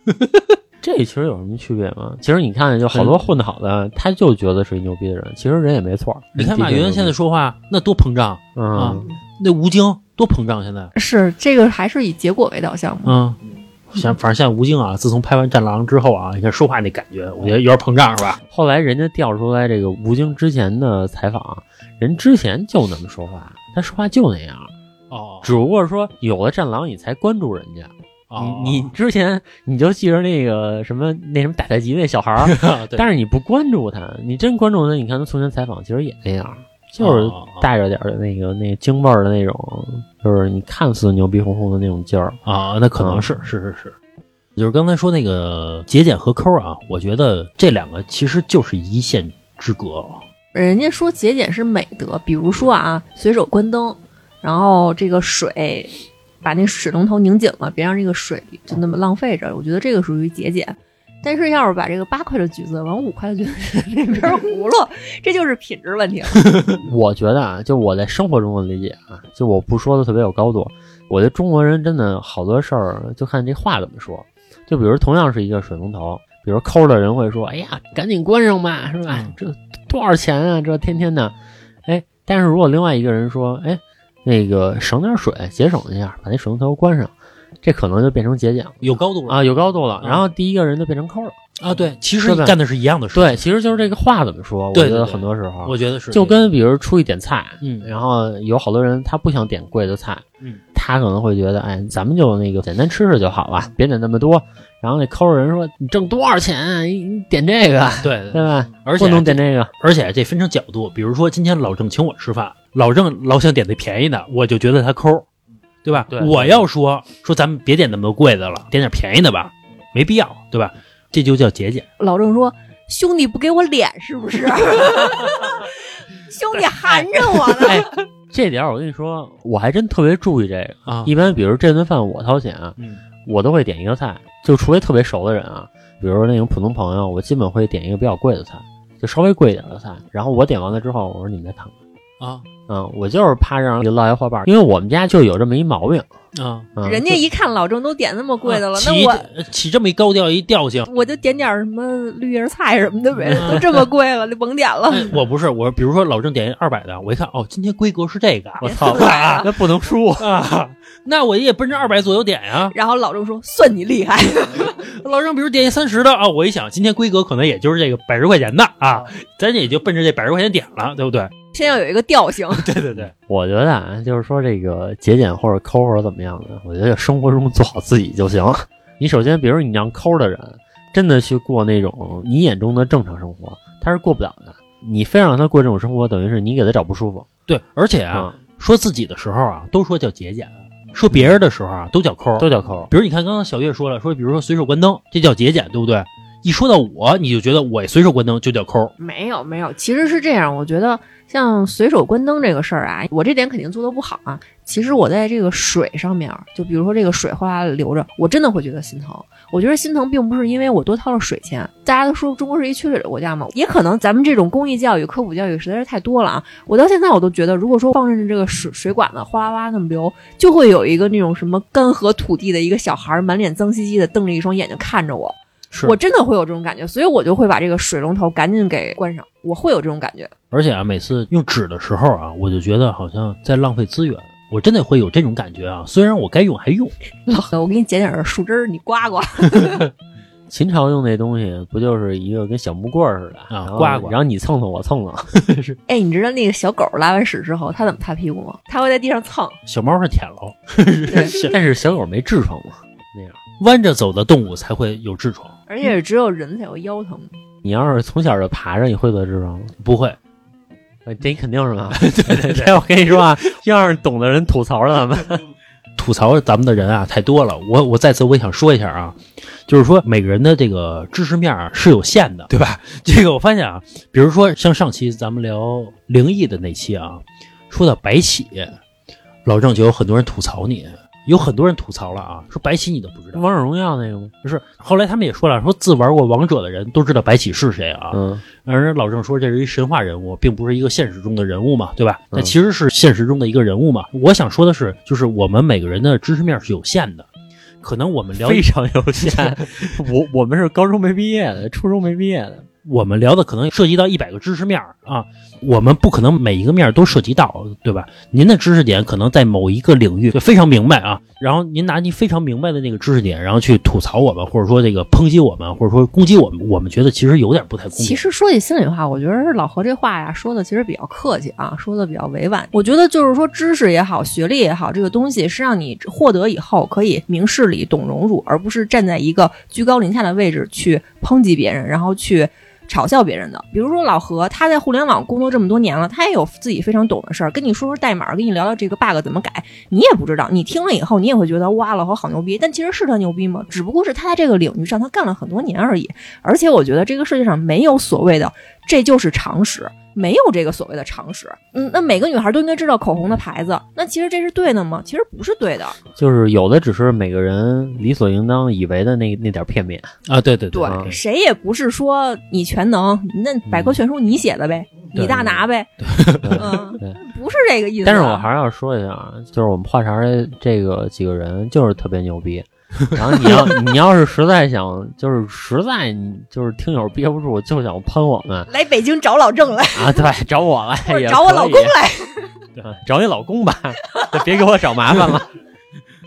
这其实有什么区别吗？其实你看，就好多混得好的，他就觉得是一牛逼的人，其实人也没错。你看马云现在说话那多膨胀啊，那吴京多膨胀，现在是这个还是以结果为导向吗？嗯，像反正像吴京啊，自从拍完《战狼》之后啊，你看说话那感觉，我觉得有点膨胀，是吧？后来人家调出来这个吴京之前的采访，人之前就那么说话，他说话就那样。哦，只不过说有了《战狼》，你才关注人家。你你之前你就记着那个什么那什么打太极那小孩儿，但是你不关注他，你真关注他，你看他从前采访其实也那样，就是带着点的那个那京味儿的那种，就是你看似牛逼哄哄的那种劲儿啊，那可能是是是是，就是刚才说那个节俭和抠啊，我觉得这两个其实就是一线之隔。人家说节俭是美德，比如说啊，随手关灯，然后这个水。把那水龙头拧紧了，别让这个水就那么浪费着。我觉得这个属于节俭。但是要是把这个八块的橘子往五块的橘子 里边葫芦，这就是品质问题了。我觉得啊，就我在生活中的理解啊，就我不说的特别有高度。我觉得中国人真的好多事儿，就看这话怎么说。就比如同样是一个水龙头，比如抠的人会说：“哎呀，赶紧关上吧，是吧？这多少钱啊？这天天的。”哎，但是如果另外一个人说：“哎。”那个省点水，节省一下，把那水龙头关上，这可能就变成节俭了，有高度了。啊，有高度了。然后第一个人就变成抠了。啊，对，其实干的是一样的事。对，其实就是这个话怎么说，我觉得很多时候，我觉得是，就跟比如出去点菜，嗯，然后有好多人他不想点贵的菜，嗯，他可能会觉得，哎，咱们就那个简单吃吃就好了，别点那么多。然后那抠人说，你挣多少钱？你点这个，对对吧？而且不能点这个，而且这分成角度，比如说今天老郑请我吃饭。老郑老想点那便宜的，我就觉得他抠，对吧？对我要说说咱们别点那么多贵的了，点点便宜的吧，没必要，对吧？这就叫节俭。老郑说：“兄弟不给我脸是不是？兄弟含着我呢。哎，这点我跟你说，我还真特别注意这个啊一般比如这顿饭我掏钱，嗯我都会点一个菜，就除非特别熟的人啊，比如说那种普通朋友，我基本会点一个比较贵的菜，就稍微贵一点的菜。然后我点完了之后，我说你们再看看。啊嗯，我就是怕让落下话瓣儿，因为我们家就有这么一毛病。啊，嗯、人家一看老郑都点那么贵的了，起那我起这么一高调一调性。我就点点什么绿叶菜什么的呗，嗯都这么贵了，就甭点了。哎我不是我，比如说老郑点一二百的，我一看哦，今天规格是这个啊，我操，那不能输。啊，那我也奔着二百左右点呀。然后老郑说：“算你厉害。老郑，比如点一三十的啊，我一想今天规格可能也就是这个百十块钱的啊，咱也就奔着这百十块钱点了，对不对？”先要有一个调性，对对对，我觉得啊，就是说这个节俭或者抠或者怎么样的，我觉得生活中做好自己就行。你首先，比如你让抠的人真的去过那种你眼中的正常生活，他是过不了的。你非让他过这种生活，等于是你给他找不舒服对，而且啊，啊、说自己的时候啊，都说叫节俭；说别人的时候啊，都叫抠。都叫抠。比如你看，刚刚小月说了，说比如说随手关灯，这叫节俭，对不对？一说到我，你就觉得我随手关灯就叫抠。没有没有，其实是这样，我觉得像随手关灯这个事儿啊，我这点肯定做的不好啊。其实我在这个水上面，就比如说这个水哗啦的流着，我真的会觉得心疼。我觉得心疼并不是因为我多掏了水钱，大家都说中国是一缺水的国家嘛，也可能咱们这种公益教育、科普教育实在是太多了啊。我到现在我都觉得，如果说放任着这个水水管子哗啦啦那么流，就会有一个那种什么干涸土地的一个小孩，满脸脏兮兮的瞪着一双眼睛看着我。是我真的会有这种感觉，所以我就会把这个水龙头赶紧给关上。我会有这种感觉。而且啊，每次用纸的时候啊，我就觉得好像在浪费资源。我真的会有这种感觉啊，虽然我该用还用。老何，我给你捡点树枝儿，你刮刮。秦朝用那东西不就是一个跟小木棍似的啊刮刮然后你蹭蹭我蹭蹭，哎，你知道那个小狗拉完屎之后，它怎么擦屁股吗？它会在地上蹭。小猫是舔喽，但是小狗没痔疮嘛，那样。弯着走的动物才会有痔疮，而且只有人才会腰疼。你要是从小就爬着，你会得痔疮吗？不会。呃这肯定是吧？对 对对，我跟你说啊，要是懂的人吐槽咱们，吐槽咱们的人啊太多了，我我在此我也想说一下啊，就是说每个人的这个知识面啊是有限的，对吧？这个我发现啊，比如说像上期咱们聊灵异的那期啊，说到白起，老郑就有很多人吐槽你，有很多人吐槽了啊，说白起你都不知道，王者荣耀那个吗？不是？后来他们也说了，说自玩过王者的人都知道白起是谁啊，嗯，而老郑说这是一神话人物，并不是一个现实中的人物嘛，对吧？嗯那其实是现实中的一个人物嘛。我想说的是，就是我们每个人的知识面是有限的，可能我们聊非常有限。我我们是高中没毕业的，初中没毕业的，我们聊的可能涉及到一百个知识面儿啊，我们不可能每一个面儿都涉及到，对吧？您的知识点可能在某一个领域就非常明白啊，然后您拿您非常明白的那个知识点，然后去吐槽我们，或者说这个抨击我们，或者说攻击我们，我们觉得其实有点不太公平。其实说句心里话，我觉得老何这话呀说的其实比较客气啊，说的比较委婉。我觉得就是说知识也好，学历也好，这个东西是让你获得以后可以明事理、懂荣辱，而不是站在一个居高临下的位置去抨击别人，然后去。嘲笑别人的，比如说老何，他在互联网工作这么多年了，他也有自己非常懂的事儿，跟你说说代码，跟你聊聊这个 bug 怎么改，你也不知道，你听了以后，你也会觉得哇，老何好牛逼，但其实是他牛逼吗？只不过是他在这个领域上他干了很多年而已。而且我觉得这个世界上没有所谓的这就是常识，没有这个所谓的常识。嗯，那每个女孩都应该知道口红的牌子，那其实这是对的吗？其实不是对的。就是有的只是每个人理所应当以为的那那点片面。啊，对对对，对谁也不是说你全能，那百科全书你写的呗，对你大拿呗，嗯，对不是这个意思。但是我还是要说一下啊，就是我们话茬儿这个几个人就是特别牛逼。然后你要你要是实在想，就是实在你就是听友憋不住，就想喷我们来北京找老郑来，啊，对，找我来，或者也找我老公来。啊找你老公吧，别给我找麻烦了。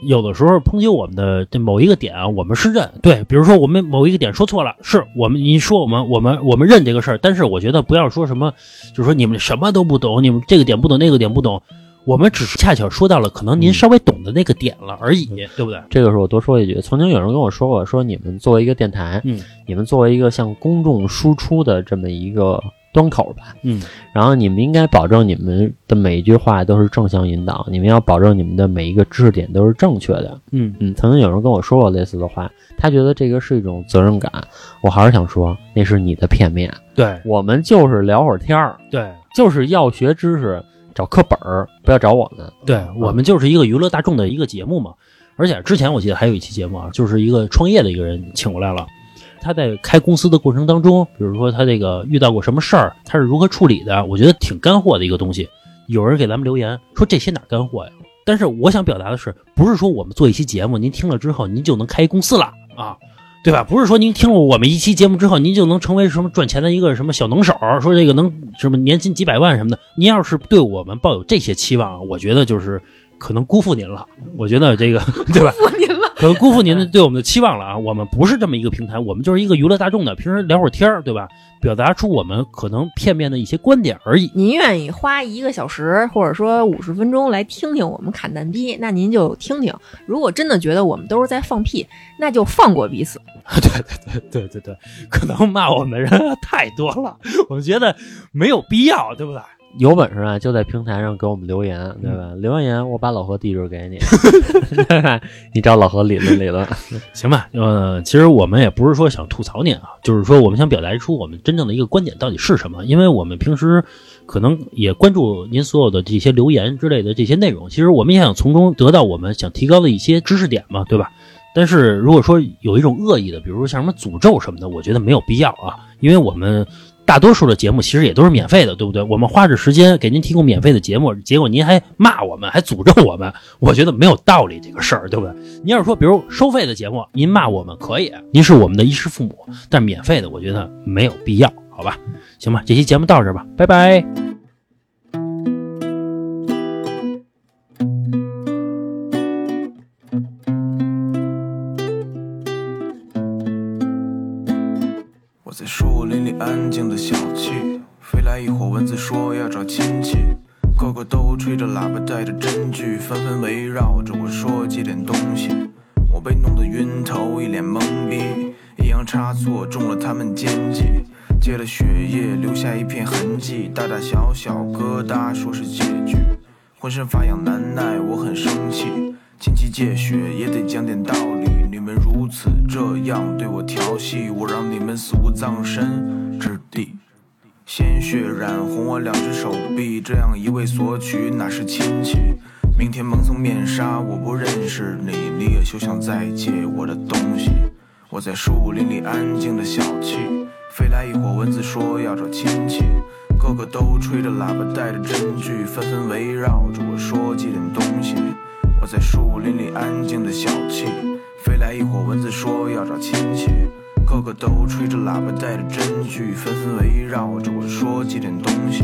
有的时候抨击我们的这某一个点啊，我们是认对，比如说我们某一个点说错了，是我们你说我们我们我们认这个事儿，但是我觉得不要说什么，就是说你们什么都不懂，你们这个点不懂那个点不懂，我们只是恰巧说到了可能您稍微懂的那个点了而已，对不对？这个时候我多说一句，曾经有人跟我说过，说你们作为一个电台，嗯，你们作为一个向公众输出的这么一个端口吧。嗯然后你们应该保证你们的每一句话都是正向引导，你们要保证你们的每一个知识点都是正确的。嗯嗯，曾经有人跟我说过类似的话，他觉得这个是一种责任感。我还是想说，那是你的片面。对我们就是聊会儿天儿，对就是要学知识，找课本儿，不要找我们。对，我们就是一个娱乐大众的一个节目嘛。而且之前我记得还有一期节目啊，就是一个创业的一个人请过来了。他在开公司的过程当中，比如说他这个遇到过什么事儿，他是如何处理的，我觉得挺干货的一个东西。有人给咱们留言说这些哪儿干货呀？但是我想表达的是，不是说我们做一期节目，您听了之后您就能开一公司了啊，对吧？不是说您听了我们一期节目之后，您就能成为什么赚钱的一个什么小能手，说这个能什么年薪几百万什么的。您要是对我们抱有这些期望，我觉得就是可能辜负您了。我觉得这个 对吧？辜负您的 对我们的期望了啊！我们不是这么一个平台，我们就是一个娱乐大众的，平时聊会儿天儿，对吧？表达出我们可能片面的一些观点而已。您愿意花一个小时或者说五十分钟来听听我们侃蛋逼，那您就听听。如果真的觉得我们都是在放屁，那就放过彼此。对对对对对对，可能骂我们的人太多了，我们觉得没有必要，对不对？有本事啊，就在平台上给我们留言，对吧？留完言我把老何地址给你，对吧？你找老何理论理论。行吧，呃，其实我们也不是说想吐槽您啊，就是说我们想表达出我们真正的一个观点到底是什么，因为我们平时可能也关注您所有的这些留言之类的这些内容，其实我们也想从中得到我们想提高的一些知识点嘛，对吧？但是如果说有一种恶意的，比如说像什么诅咒什么的，我觉得没有必要啊，因为我们大多数的节目其实也都是免费的，对不对？我们花着时间给您提供免费的节目，结果您还骂我们，还诅咒我们，我觉得没有道理这个事儿，对不对？您要是说，比如收费的节目，您骂我们可以，您是我们的衣食父母，但免费的，我觉得没有必要，好吧？行吧，这期节目到这儿吧，拜拜。子说要找亲戚，个个都吹着喇叭带着针具，纷纷围绕着我说借点东西。我被弄得晕头，一脸懵逼，阴阳差错中了他们奸计，借了血液留下一片痕迹，大大小小疙瘩说是借据，浑身发痒难耐，我很生气。亲戚借血也得讲点道理，你们如此这样对我调戏，我让你们死无葬身之地。鲜血染红我两只手臂，这样一味索取哪是亲戚？明天蒙层面纱，我不认识你，你也休想再借我的东西。我在树林里安静的小憩，飞来一伙蚊子说要找亲戚，个个都吹着喇叭带着针具，纷纷围绕着我说借点东西。我在树林里安静的小憩，飞来一伙蚊子说要找亲戚，个个都吹着喇叭带着针具，纷纷围绕着我说几点东西。